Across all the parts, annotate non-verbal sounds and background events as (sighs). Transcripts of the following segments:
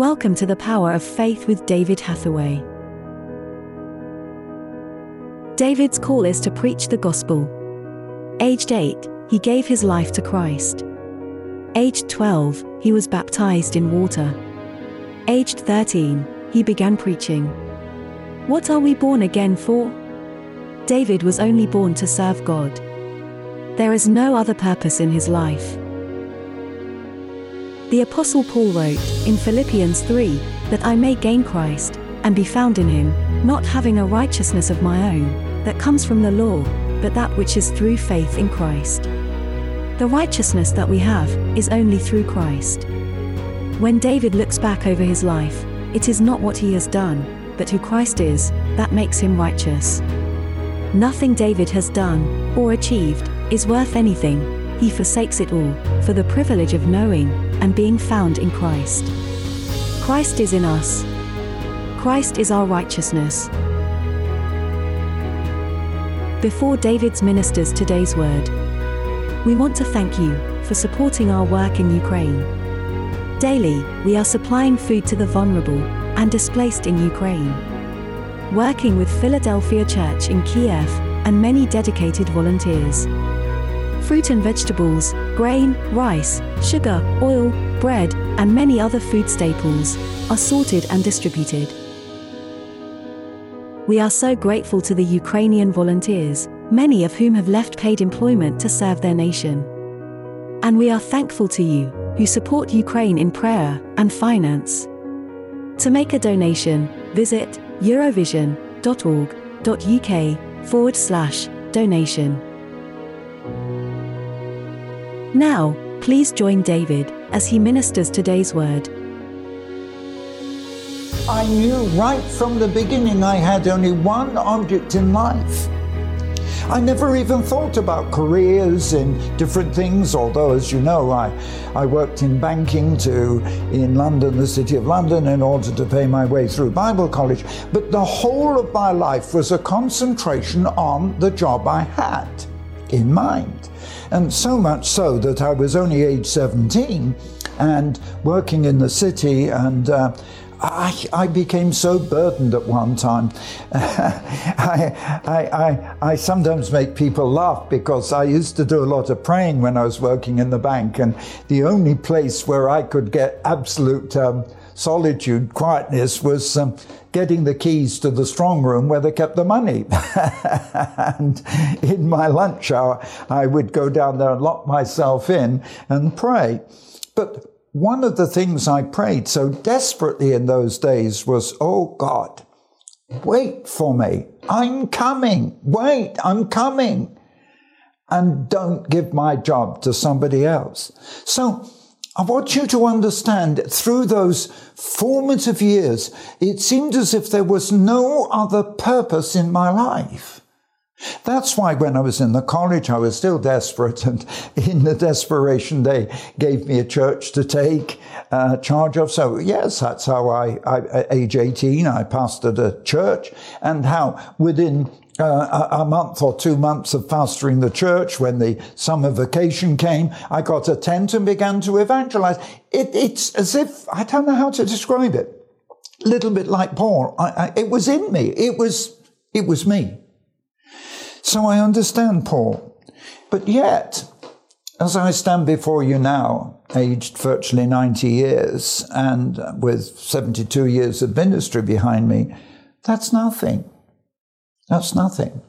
Welcome to the Power of Faith with David Hathaway. David's call is to preach the gospel. Aged 8, he gave his life to Christ. Aged 12, he was baptized in water. Aged 13, he began preaching. What are we born again for? David was only born to serve God. There is no other purpose in his life. The Apostle Paul wrote, in Philippians 3, that I may gain Christ, and be found in him, not having a righteousness of my own, that comes from the law, but that which is through faith in Christ. The righteousness that we have is only through Christ. When David looks back over his life, it is not what he has done, but who Christ is, that makes him righteous. Nothing David has done, or achieved, is worth anything, he forsakes it all, for the privilege of knowing and being found in Christ. Christ is in us. Christ is our righteousness. Before David's ministers today's word, we want to thank you for supporting our work in Ukraine. Daily, we are supplying food to the vulnerable and displaced in Ukraine. Working with Philadelphia Church in Kiev and many dedicated volunteers fruit and vegetables, grain, rice, sugar, oil, bread, and many other food staples are sorted and distributed. We are so grateful to the Ukrainian volunteers, many of whom have left paid employment to serve their nation. And we are thankful to you, who support Ukraine in prayer and finance. To make a donation, visit eurovision.org.uk forward slash donation. Now, please join David as he ministers today's word. I knew right from the beginning I had only one object in life. I never even thought about careers in different things, although, as you know, I, I worked in banking to, in London, the City of London, in order to pay my way through Bible college. But the whole of my life was a concentration on the job I had in mind. And so much so that I was only age 17 and working in the city and uh, I, I, became so burdened at one time. (laughs) I, I, I, sometimes make people laugh because I used to do a lot of praying when I was working in the bank, and the only place where I could get absolute um, solitude, quietness, was um, getting the keys to the strong room where they kept the money. (laughs) and in my lunch hour, I would go down there and lock myself in and pray. But one of the things I prayed so desperately in those days was, Oh God, wait for me. I'm coming. Wait, I'm coming. And don't give my job to somebody else. So I want you to understand through those formative years, it seemed as if there was no other purpose in my life. That's why when I was in the college, I was still desperate. And (laughs) in the desperation, they gave me a church to take uh, charge of. So, yes, that's how I, I, at age 18, I pastored a church and how within uh, a, month or two months of pastoring the church, when the summer vacation came, I got a tent and began to evangelize. It, it's as if, I don't know how to describe it. A little bit like Paul. I, I, it was in me. It was, it was me. So I understand Paul. But yet, as I stand before you now, aged virtually 90 years and with 72 years of ministry behind me, that's nothing. That's nothing.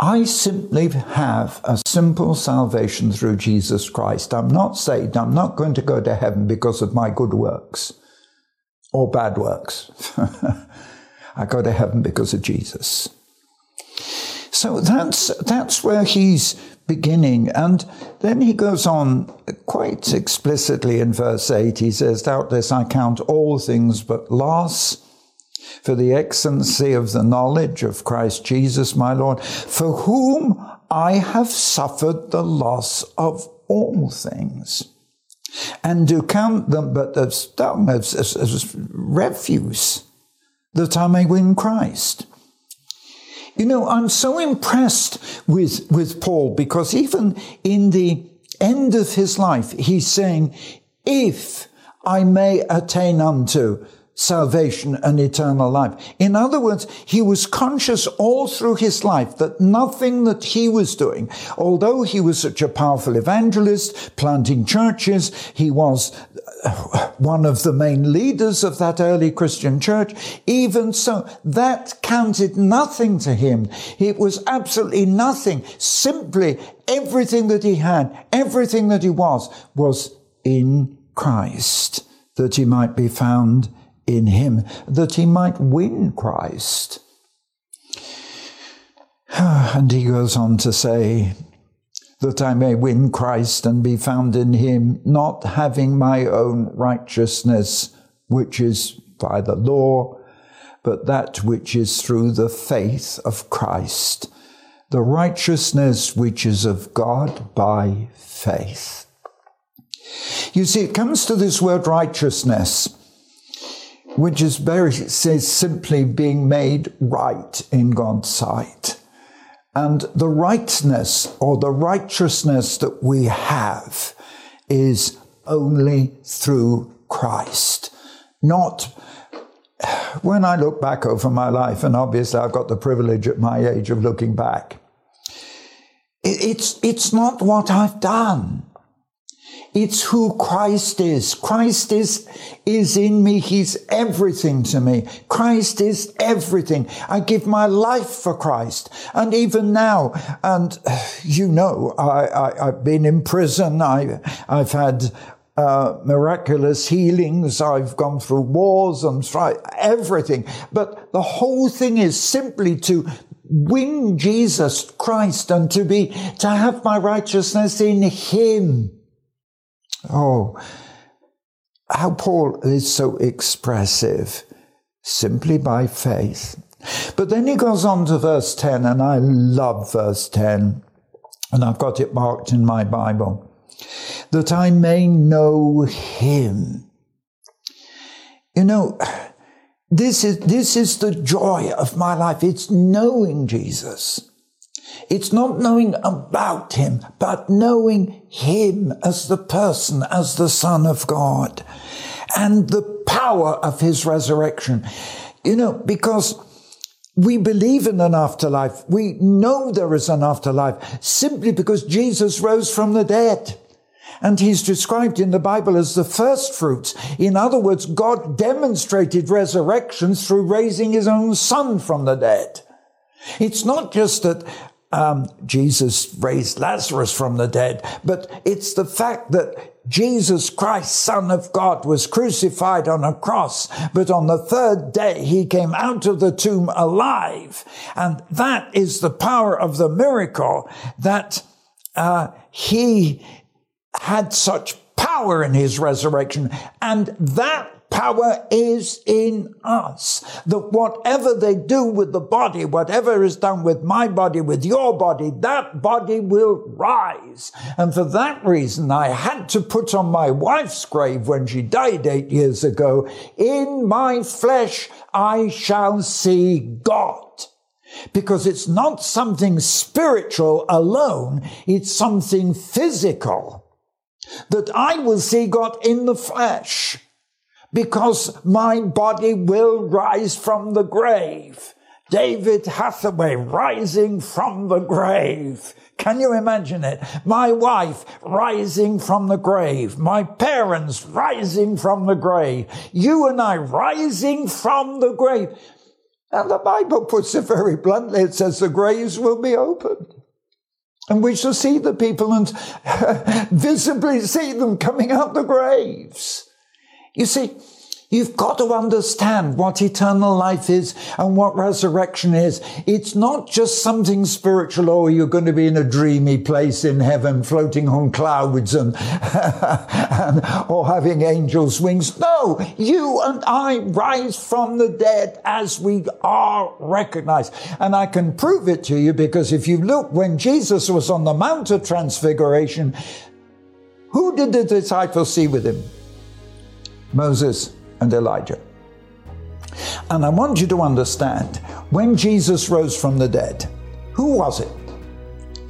I simply have a simple salvation through Jesus Christ. I'm not saved. I'm not going to go to heaven because of my good works or bad works. (laughs) I go to heaven because of Jesus. So that's, that's where he's beginning. And then he goes on quite explicitly in verse 8. He says, Doubtless I count all things but loss for the excellency of the knowledge of Christ Jesus my Lord, for whom I have suffered the loss of all things, and do count them but as dung, as, as, as refuse, that I may win Christ. You know, I'm so impressed with, with Paul because even in the end of his life, he's saying, if I may attain unto salvation and eternal life. In other words, he was conscious all through his life that nothing that he was doing, although he was such a powerful evangelist, planting churches, he was uh, one of the main leaders of that early Christian church. Even so, that counted nothing to him. It was absolutely nothing. Simply everything that he had, everything that he was, was in Christ, that he might be found in him that he might win Christ. (sighs) And he goes on to say, that I may win Christ and be found in him, not having my own righteousness, which is by the law, but that which is through the faith of Christ, the righteousness which is of God by faith. You see, it comes to this word righteousness which is very says simply being made right in God's sight. And the rightness or the righteousness that we have is only through Christ. Not when I look back over my life, and obviously I've got the privilege at my age of looking back, it's, it's not what I've done. It's who Christ is. Christ is, is in me. He's everything to me. Christ is everything. I give my life for Christ. And even now, and (sighs) you know, I, have been in prison. I, I've had uh, miraculous healings. I've gone through wars and tried everything. But the whole thing is simply to win Jesus Christ and to be, to have my righteousness in Him. Oh, how Paul is so expressive simply by faith. But then he goes on to verse 10, and I love verse 10, and I've got it marked in my Bible that I may know him. You know, this is, this is the joy of my life. It's knowing Jesus. It's not knowing about him, but knowing him as the person, as the Son of God, and the power of his resurrection. You know, because we believe in an afterlife. We know there is an afterlife simply because Jesus rose from the dead. And he's described in the Bible as the first fruits. In other words, God demonstrated resurrection through raising his own son from the dead. It's not just that um, Jesus raised Lazarus from the dead, but it's the fact that Jesus Christ, Son of God, was crucified on a cross, but on the third day he came out of the tomb alive. And that is the power of the miracle that uh, he had such power in his resurrection. And that power is in us. That whatever they do with the body, whatever is done with my body, with your body, that body will rise. And for that reason, I had to put on my wife's grave when she died eight years ago, in my flesh I shall see God. Because it's not something spiritual alone, it's something physical. That I will see God in the flesh because my body will rise from the grave. David Hathaway rising from the grave. Can you imagine it? My wife rising from the grave. My parents rising from the grave. You and I rising from the grave. And the Bible puts it very bluntly. It says the graves will be opened. And we shall see the people and (laughs) visibly see them coming out the graves. You see, You've got to understand what eternal life is and what resurrection is. It's not just something spiritual, or oh, you're going to be in a dreamy place in heaven, floating on clouds and, (laughs) and or having angels' wings. No, you and I rise from the dead as we are recognized. And I can prove it to you because if you look when Jesus was on the Mount of Transfiguration, who did the disciples see with him? Moses and Elijah. And I want you to understand when Jesus rose from the dead, who was it?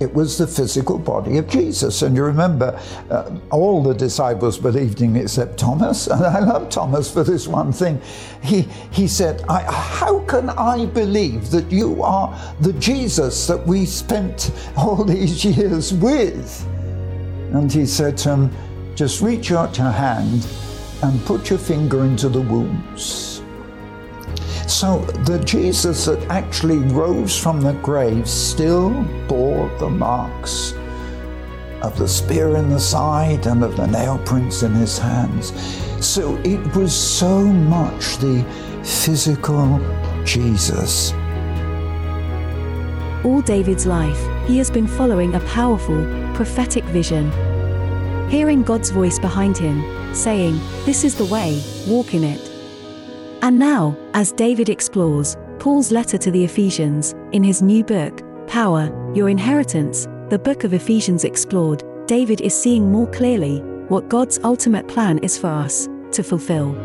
it was the physical body of Jesus. And you remember, uh, all the disciples believed in except Thomas. And I love Thomas for this one thing. He, he said, How can I believe that you are the Jesus that we spent all these years with? And he said to him, Just reach out your hand and put your finger into the wounds so the Jesus that actually rose from the grave still bore the marks of the spear in the side and of the nail prints in his hands. So it was so much the physical Jesus. All David's life, he has been following a powerful, prophetic vision. Hearing God's voice behind him, saying, This is the way, walk in it. And now, as David explores Paul's letter to the Ephesians in his new book, Power, Your Inheritance, the book of Ephesians explored, David is seeing more clearly what God's ultimate plan is for us to fulfill.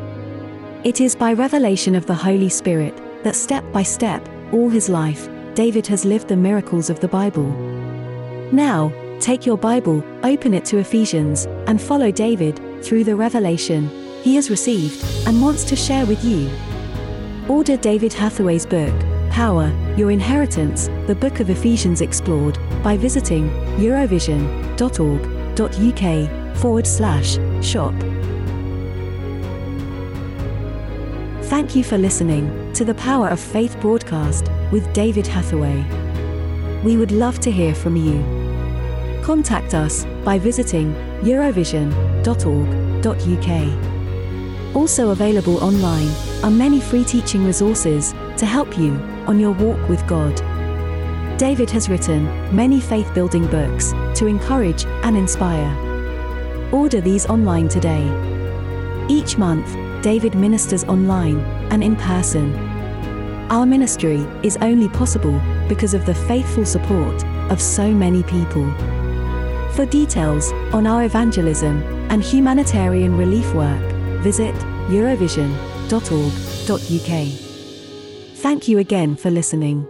It is by revelation of the Holy Spirit that step by step, all his life, David has lived the miracles of the Bible. Now, take your Bible, open it to Ephesians, and follow David through the revelation he has received and wants to share with you. Order David Hathaway's book, Power, Your Inheritance, the Book of Ephesians Explored, by visiting eurovision.org.uk forward slash shop. Thank you for listening to the Power of Faith broadcast with David Hathaway. We would love to hear from you. Contact us by visiting eurovision.org.uk. Also available online are many free teaching resources to help you on your walk with God. David has written many faith building books to encourage and inspire. Order these online today. Each month, David ministers online and in person. Our ministry is only possible because of the faithful support of so many people. For details on our evangelism and humanitarian relief work, visit eurovision.org.uk. Thank you again for listening.